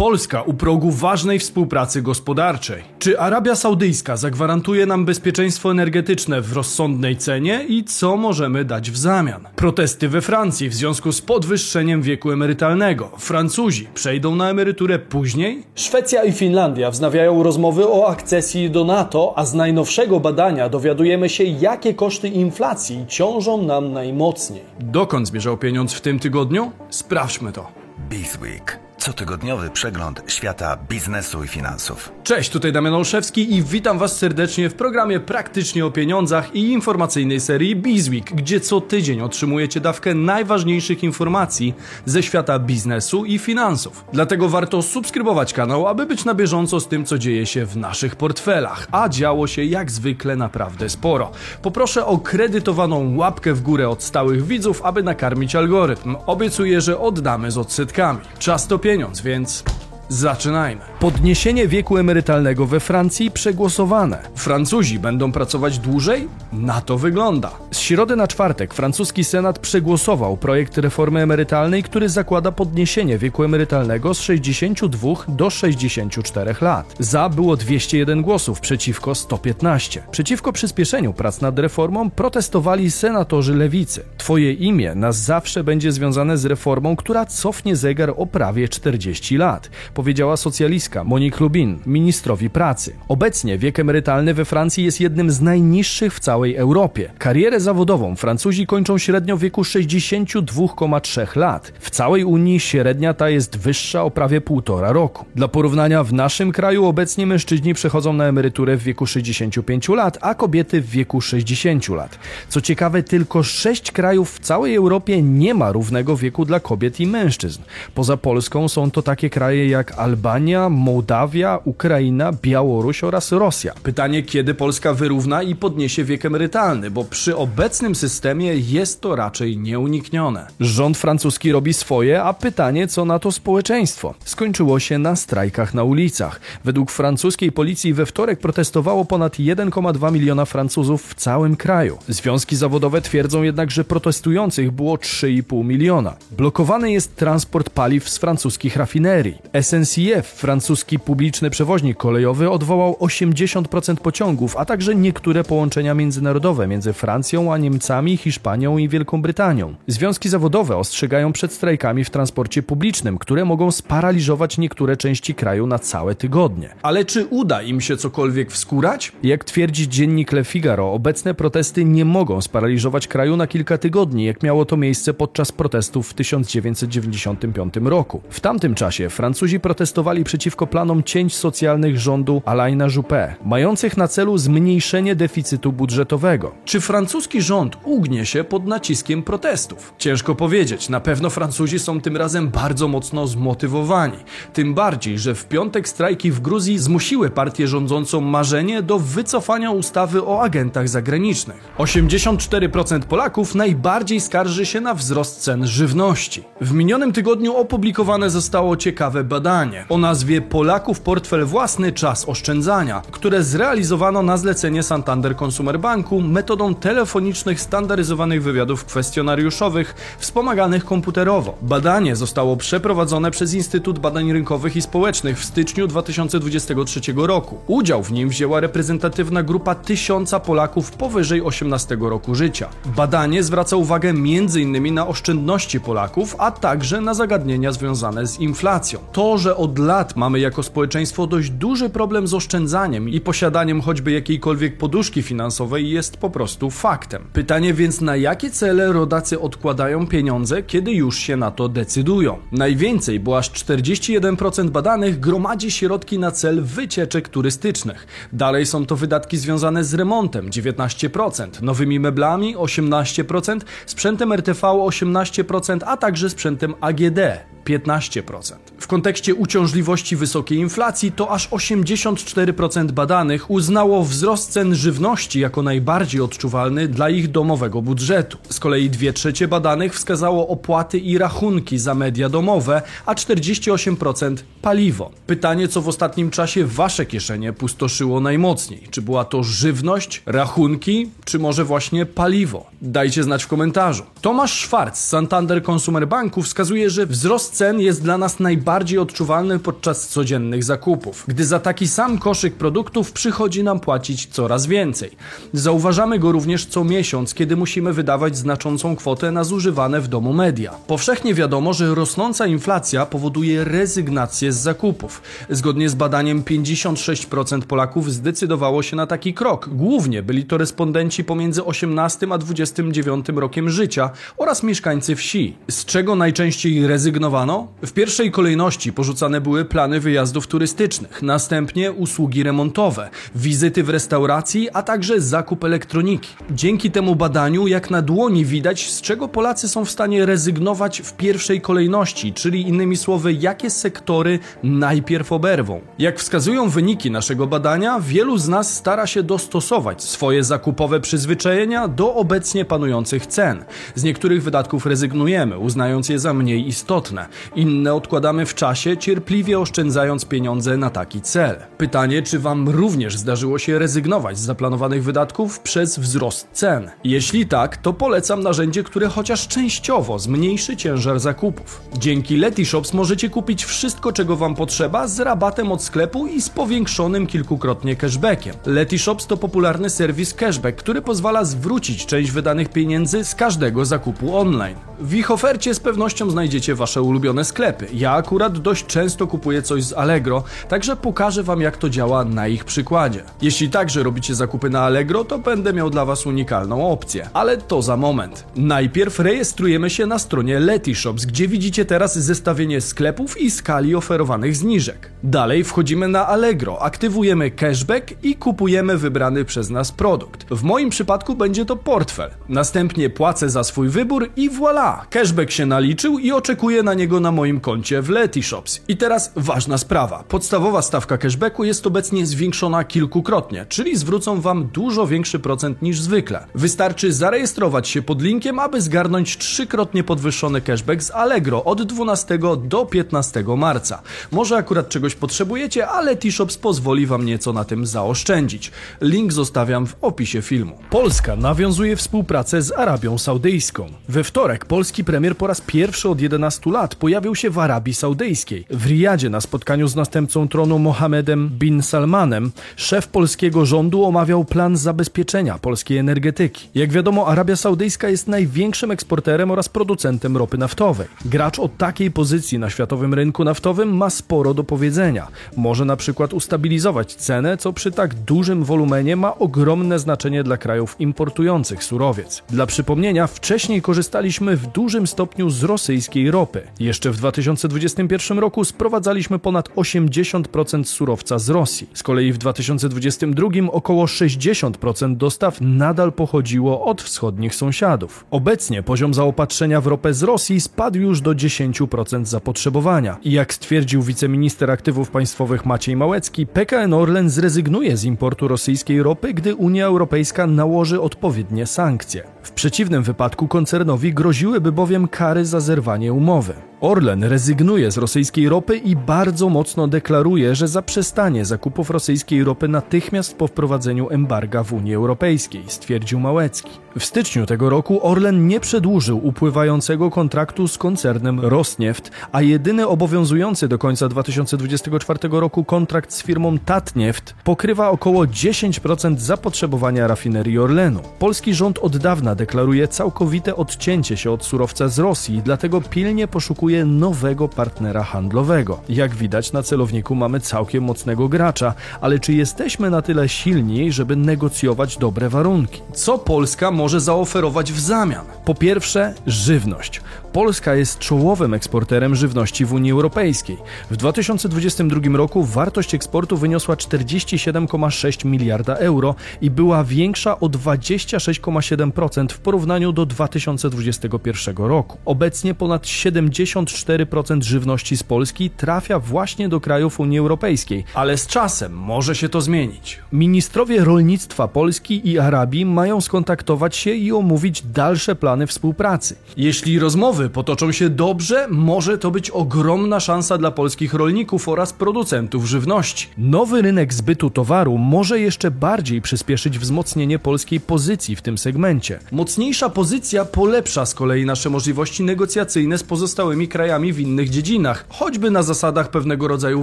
Polska u progu ważnej współpracy gospodarczej? Czy Arabia Saudyjska zagwarantuje nam bezpieczeństwo energetyczne w rozsądnej cenie i co możemy dać w zamian? Protesty we Francji w związku z podwyższeniem wieku emerytalnego. Francuzi przejdą na emeryturę później? Szwecja i Finlandia wznawiają rozmowy o akcesji do NATO, a z najnowszego badania dowiadujemy się, jakie koszty inflacji ciążą nam najmocniej. Dokąd zmierzał pieniądz w tym tygodniu? Sprawdźmy to. Bizweek. Cotygodniowy przegląd świata biznesu i finansów. Cześć, tutaj Damian Olszewski i witam Was serdecznie w programie Praktycznie o Pieniądzach i informacyjnej serii Bizweek, gdzie co tydzień otrzymujecie dawkę najważniejszych informacji ze świata biznesu i finansów. Dlatego warto subskrybować kanał, aby być na bieżąco z tym, co dzieje się w naszych portfelach, a działo się jak zwykle naprawdę sporo. Poproszę o kredytowaną łapkę w górę od stałych widzów, aby nakarmić algorytm. Obiecuję, że oddamy z odsetkami. Czas to pieniądz, więc Zaczynajmy. Podniesienie wieku emerytalnego we Francji przegłosowane. Francuzi będą pracować dłużej? Na to wygląda. Z środy na czwartek francuski senat przegłosował projekt reformy emerytalnej, który zakłada podniesienie wieku emerytalnego z 62 do 64 lat. Za było 201 głosów, przeciwko 115. Przeciwko przyspieszeniu prac nad reformą protestowali senatorzy lewicy. Twoje imię na zawsze będzie związane z reformą, która cofnie zegar o prawie 40 lat powiedziała socjalistka Monique Lubin, ministrowi pracy. Obecnie wiek emerytalny we Francji jest jednym z najniższych w całej Europie. Karierę zawodową Francuzi kończą średnio w wieku 62,3 lat. W całej Unii średnia ta jest wyższa o prawie półtora roku. Dla porównania w naszym kraju obecnie mężczyźni przechodzą na emeryturę w wieku 65 lat, a kobiety w wieku 60 lat. Co ciekawe, tylko 6 krajów w całej Europie nie ma równego wieku dla kobiet i mężczyzn. Poza Polską są to takie kraje jak Albania, Mołdawia, Ukraina, Białoruś oraz Rosja. Pytanie, kiedy Polska wyrówna i podniesie wiek emerytalny, bo przy obecnym systemie jest to raczej nieuniknione. Rząd francuski robi swoje, a pytanie, co na to społeczeństwo? Skończyło się na strajkach na ulicach. Według francuskiej policji we wtorek protestowało ponad 1,2 miliona Francuzów w całym kraju. Związki zawodowe twierdzą jednak, że protestujących było 3,5 miliona. Blokowany jest transport paliw z francuskich rafinerii. SNCF, francuski publiczny przewoźnik kolejowy, odwołał 80% pociągów, a także niektóre połączenia międzynarodowe między Francją a Niemcami, Hiszpanią i Wielką Brytanią. Związki zawodowe ostrzegają przed strajkami w transporcie publicznym, które mogą sparaliżować niektóre części kraju na całe tygodnie. Ale czy uda im się cokolwiek wskórać? Jak twierdzi dziennik Le Figaro, obecne protesty nie mogą sparaliżować kraju na kilka tygodni, jak miało to miejsce podczas protestów w 1995 roku. W tamtym czasie Francuzi protestowali przeciwko planom cięć socjalnych rządu Alaina Juppé, mających na celu zmniejszenie deficytu budżetowego. Czy francuski rząd ugnie się pod naciskiem protestów? Ciężko powiedzieć. Na pewno Francuzi są tym razem bardzo mocno zmotywowani. Tym bardziej, że w piątek strajki w Gruzji zmusiły partię rządzącą marzenie do wycofania ustawy o agentach zagranicznych. 84% Polaków najbardziej skarży się na wzrost cen żywności. W minionym tygodniu opublikowane zostało ciekawe badanie badanie o nazwie Polaków portfel własny czas oszczędzania, które zrealizowano na zlecenie Santander Consumer Banku metodą telefonicznych standaryzowanych wywiadów kwestionariuszowych wspomaganych komputerowo. Badanie zostało przeprowadzone przez Instytut Badań Rynkowych i Społecznych w styczniu 2023 roku. Udział w nim wzięła reprezentatywna grupa tysiąca Polaków powyżej 18 roku życia. Badanie zwraca uwagę m.in. na oszczędności Polaków, a także na zagadnienia związane z inflacją. To, że od lat mamy jako społeczeństwo dość duży problem z oszczędzaniem i posiadaniem choćby jakiejkolwiek poduszki finansowej jest po prostu faktem. Pytanie więc na jakie cele rodacy odkładają pieniądze, kiedy już się na to decydują? Najwięcej, bo aż 41% badanych gromadzi środki na cel wycieczek turystycznych. Dalej są to wydatki związane z remontem 19%, nowymi meblami 18%, sprzętem RTV 18%, a także sprzętem AGD 15%. W kontekście uciążliwości wysokiej inflacji to aż 84% badanych uznało wzrost cen żywności jako najbardziej odczuwalny dla ich domowego budżetu. Z kolei 2 trzecie badanych wskazało opłaty i rachunki za media domowe, a 48% paliwo. Pytanie, co w ostatnim czasie wasze kieszenie pustoszyło najmocniej? Czy była to żywność, rachunki, czy może właśnie paliwo? Dajcie znać w komentarzu. Tomasz Schwarz z Santander Consumer Banku wskazuje, że wzrost cen jest dla nas najbardziej bardziej odczuwalny podczas codziennych zakupów, gdy za taki sam koszyk produktów przychodzi nam płacić coraz więcej. Zauważamy go również co miesiąc, kiedy musimy wydawać znaczącą kwotę na zużywane w domu media. Powszechnie wiadomo, że rosnąca inflacja powoduje rezygnację z zakupów. Zgodnie z badaniem 56% Polaków zdecydowało się na taki krok. Głównie byli to respondenci pomiędzy 18 a 29 rokiem życia oraz mieszkańcy wsi. Z czego najczęściej rezygnowano? W pierwszej kolejności porzucane były plany wyjazdów turystycznych, następnie usługi remontowe, wizyty w restauracji, a także zakup elektroniki. Dzięki temu badaniu jak na dłoni widać, z czego Polacy są w stanie rezygnować w pierwszej kolejności, czyli innymi słowy, jakie sektory najpierw oberwą. Jak wskazują wyniki naszego badania, wielu z nas stara się dostosować swoje zakupowe przyzwyczajenia do obecnie panujących cen. Z niektórych wydatków rezygnujemy, uznając je za mniej istotne. Inne odkładamy w czasie, cierpliwie oszczędzając pieniądze na taki cel. Pytanie, czy Wam również zdarzyło się rezygnować z zaplanowanych wydatków przez wzrost cen? Jeśli tak, to polecam narzędzie, które chociaż częściowo zmniejszy ciężar zakupów. Dzięki Letyshops możecie kupić wszystko, czego Wam potrzeba z rabatem od sklepu i z powiększonym kilkukrotnie cashbackiem. Letyshops to popularny serwis cashback, który pozwala zwrócić część wydanych pieniędzy z każdego zakupu online. W ich ofercie z pewnością znajdziecie Wasze ulubione sklepy. Ja akurat dość często kupuję coś z Allegro, także pokażę Wam jak to działa na ich przykładzie. Jeśli także robicie zakupy na Allegro, to będę miał dla Was unikalną opcję. Ale to za moment. Najpierw rejestrujemy się na stronie Letyshops, gdzie widzicie teraz zestawienie sklepów i skali oferowanych zniżek. Dalej wchodzimy na Allegro, aktywujemy cashback i kupujemy wybrany przez nas produkt. W moim przypadku będzie to portfel. Następnie płacę za swój wybór i voilà! Cashback się naliczył i oczekuję na niego na moim koncie w Letyshops. I teraz ważna sprawa. Podstawowa stawka cashbacku jest obecnie zwiększona kilkukrotnie, czyli zwrócą Wam dużo większy procent niż zwykle. Wystarczy zarejestrować się pod linkiem, aby zgarnąć trzykrotnie podwyższony cashback z Allegro od 12 do 15 marca. Może akurat czegoś potrzebujecie, ale T-Shops pozwoli Wam nieco na tym zaoszczędzić. Link zostawiam w opisie filmu. Polska nawiązuje współpracę z Arabią Saudyjską. We wtorek polski premier po raz pierwszy od 11 lat pojawił się w Arabii Saudyjskiej. W Riyadzie na spotkaniu z następcą tronu Mohamedem bin Salmanem szef polskiego rządu omawiał plan zabezpieczenia polskiej energetyki. Jak wiadomo, Arabia Saudyjska jest największym eksporterem oraz producentem ropy naftowej. Gracz o takiej pozycji na światowym rynku naftowym ma sporo do powiedzenia. Może na przykład ustabilizować cenę, co przy tak dużym wolumenie ma ogromne znaczenie dla krajów importujących surowiec. Dla przypomnienia, wcześniej korzystaliśmy w dużym stopniu z rosyjskiej ropy. Jeszcze w 2021 roku sprowadzaliśmy ponad 80% surowca z Rosji. Z kolei w 2022 około 60% dostaw nadal pochodziło od wschodnich sąsiadów. Obecnie poziom zaopatrzenia w ropę z Rosji spadł już do 10% zapotrzebowania. I jak stwierdził wiceminister aktywów państwowych Maciej Małecki, PKN Orlen zrezygnuje z importu rosyjskiej ropy, gdy Unia Europejska nałoży odpowiednie sankcje. W przeciwnym wypadku koncernowi groziłyby bowiem kary za zerwanie umowy. Orlen rezygnuje z rosyjskiej ropy i bardzo mocno deklaruje, że zaprzestanie zakupów rosyjskiej ropy natychmiast po wprowadzeniu embarga w Unii Europejskiej, stwierdził Małecki. W styczniu tego roku Orlen nie przedłużył upływającego kontraktu z koncernem Rosneft, a jedyny obowiązujący do końca 2024 roku kontrakt z firmą Tatneft pokrywa około 10% zapotrzebowania rafinerii Orlenu. Polski rząd od dawna deklaruje całkowite odcięcie się od surowca z Rosji, dlatego pilnie poszukuje nowego partnera handlowego. Jak widać na celowniku mamy całkiem mocnego gracza, ale czy jesteśmy na tyle silni, żeby negocjować dobre warunki? Co Polska może zaoferować w zamian? Po pierwsze, żywność. Polska jest czołowym eksporterem żywności w Unii Europejskiej. W 2022 roku wartość eksportu wyniosła 47,6 miliarda euro i była większa o 26,7% w porównaniu do 2021 roku. Obecnie ponad 74% żywności z Polski trafia właśnie do krajów Unii Europejskiej, ale z czasem może się to zmienić. Ministrowie rolnictwa Polski i Arabii mają skontaktować się i omówić dalsze plany współpracy. Jeśli rozmowy potoczą się dobrze, może to być ogromna szansa dla polskich rolników oraz producentów żywności. Nowy rynek zbytu towaru może jeszcze bardziej przyspieszyć wzmocnienie polskiej pozycji w tym segmencie. Mocniejsza pozycja polepsza z kolei nasze możliwości negocjacyjne z pozostałymi krajami w innych dziedzinach, choćby na zasadach pewnego rodzaju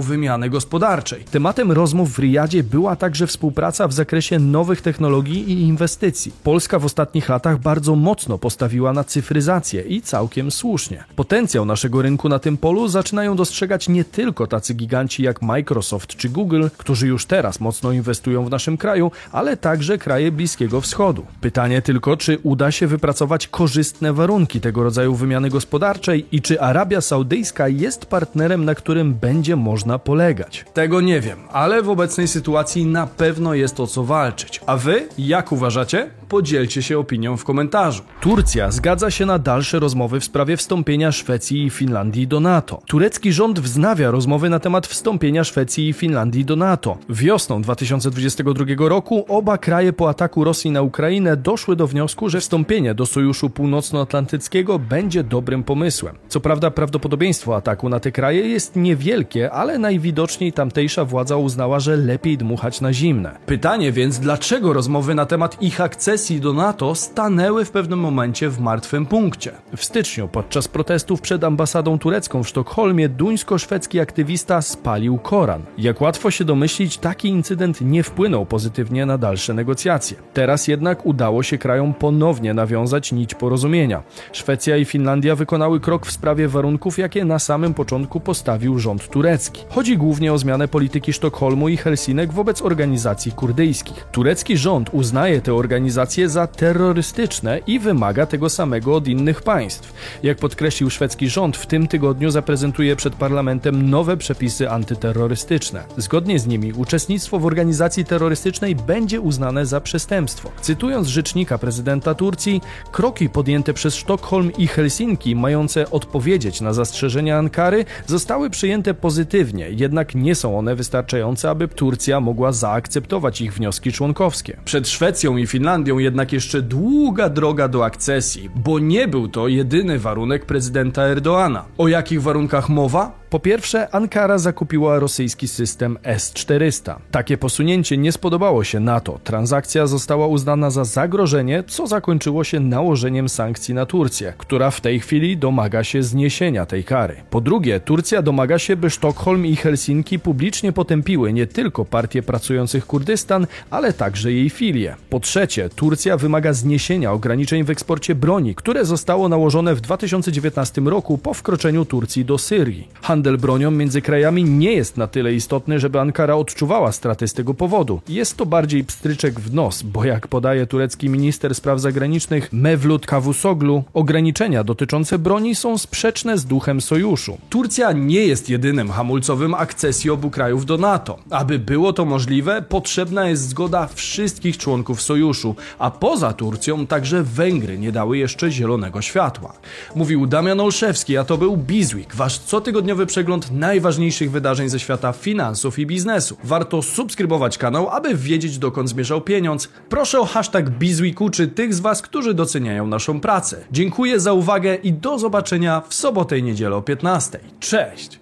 wymiany gospodarczej. Tematem rozmów w Riyadzie była także współpraca w zakresie nowych technologii i inwestycji. Polska w ostatnich latach bardzo mocno postawiła na cyfryzację i całkiem słusznie. Potencjał naszego rynku na tym polu zaczynają dostrzegać nie tylko tacy giganci jak Microsoft czy Google, którzy już teraz mocno inwestują w naszym kraju, ale także kraje Bliskiego Wschodu. Pytanie tylko, czy uda się wypracować korzystne warunki tego rodzaju wymiany gospodarczej i czy Arabia Saudyjska jest partnerem, na którym będzie można polegać. Tego nie wiem, ale w obecnej sytuacji na pewno jest o co walczyć. A wy, jak uważacie? Podzielcie się opinią w komentarzu. Turcja zgadza się na dalsze rozmowy w sprawie wstąpienia Szwecji i Finlandii do NATO. Turecki rząd wznawia rozmowy na temat wstąpienia Szwecji i Finlandii do NATO. Wiosną 2022 roku oba kraje po ataku Rosji na Ukrainę doszły do wniosku, że wstąpienie do Sojuszu Północnoatlantyckiego będzie dobrym pomysłem. Co prawda prawdopodobieństwo ataku na te kraje jest niewielkie, ale najwidoczniej tamtejsza władza uznała, że lepiej dmuchać na zimne. Pytanie więc, dlaczego rozmowy na temat ich akcesji do NATO stanęły w pewnym momencie w martwym punkcie? W styczniu podczas protestów przed ambasadą turecką w Sztokholmie duńsko-szwedzki aktywista spalił Koran. Jak łatwo się domyślić, taki incydent nie wpłynął pozytywnie na dalsze negocjacje. Teraz jednak udało się krajom ponownie nawiązać nić porozumienia. Szwecja i Finlandia wykonały krok w sprawie warunków, jakie na samym początku postawił rząd turecki. Chodzi głównie o zmianę polityki Sztokholmu i Helsinek wobec organizacji kurdyjskich. Turecki rząd uznaje te organizacje za terrorystyczne i wymaga tego samego od innych państw. Jak podkreślił szwedzki rząd, w tym tygodniu zaprezentuje przed parlamentem nowe przepisy antyterrorystyczne. Zgodnie z nimi uczestnictwo w organizacji terrorystycznej będzie uznane za przestępstwo. Cytując rzecznika prezydenta Turcji, kroki podjęte przez Sztokholm i Helsinki, mające odpowiedzieć na zastrzeżenia Ankary, zostały przyjęte pozytywnie, jednak nie są one wystarczające, aby Turcja mogła zaakceptować ich wnioski członkowskie. Przed Szwecją i Finlandią jednak jeszcze długa droga do akcesji, bo nie był to jedyny warunek prezydenta Erdoana. O jakich warunkach mowa? Po pierwsze, Ankara zakupiła rosyjski system S-400. Takie posunięcie nie spodobało się NATO. Transakcja została uznana za zagrożenie, co zakończyło się nałożeniem sankcji na Turcję, która w tej chwili domaga się zniesienia tej kary. Po drugie, Turcja domaga się, by Sztokholm i Helsinki publicznie potępiły nie tylko partię pracujących Kurdystan, ale także jej filie. Po trzecie, Turcja wymaga zniesienia ograniczeń w eksporcie broni, które zostało nałożone w 2019 roku po wkroczeniu Turcji do Syrii handel bronią między krajami nie jest na tyle istotny, żeby Ankara odczuwała straty z tego powodu. Jest to bardziej pstryczek w nos, bo jak podaje turecki minister spraw zagranicznych Mevlut Cavusoglu, ograniczenia dotyczące broni są sprzeczne z duchem sojuszu. Turcja nie jest jedynym hamulcowym akcesji obu krajów do NATO. Aby było to możliwe, potrzebna jest zgoda wszystkich członków sojuszu, a poza Turcją także Węgry nie dały jeszcze zielonego światła. Mówił Damian Olszewski, a to był Bizweek, wasz cotygodniowy przegląd najważniejszych wydarzeń ze świata finansów i biznesu. Warto subskrybować kanał, aby wiedzieć dokąd zmierzał pieniądz. Proszę o hashtag Bizweeku czy tych z Was, którzy doceniają naszą pracę. Dziękuję za uwagę i do zobaczenia w sobotę i niedzielę o 15. Cześć!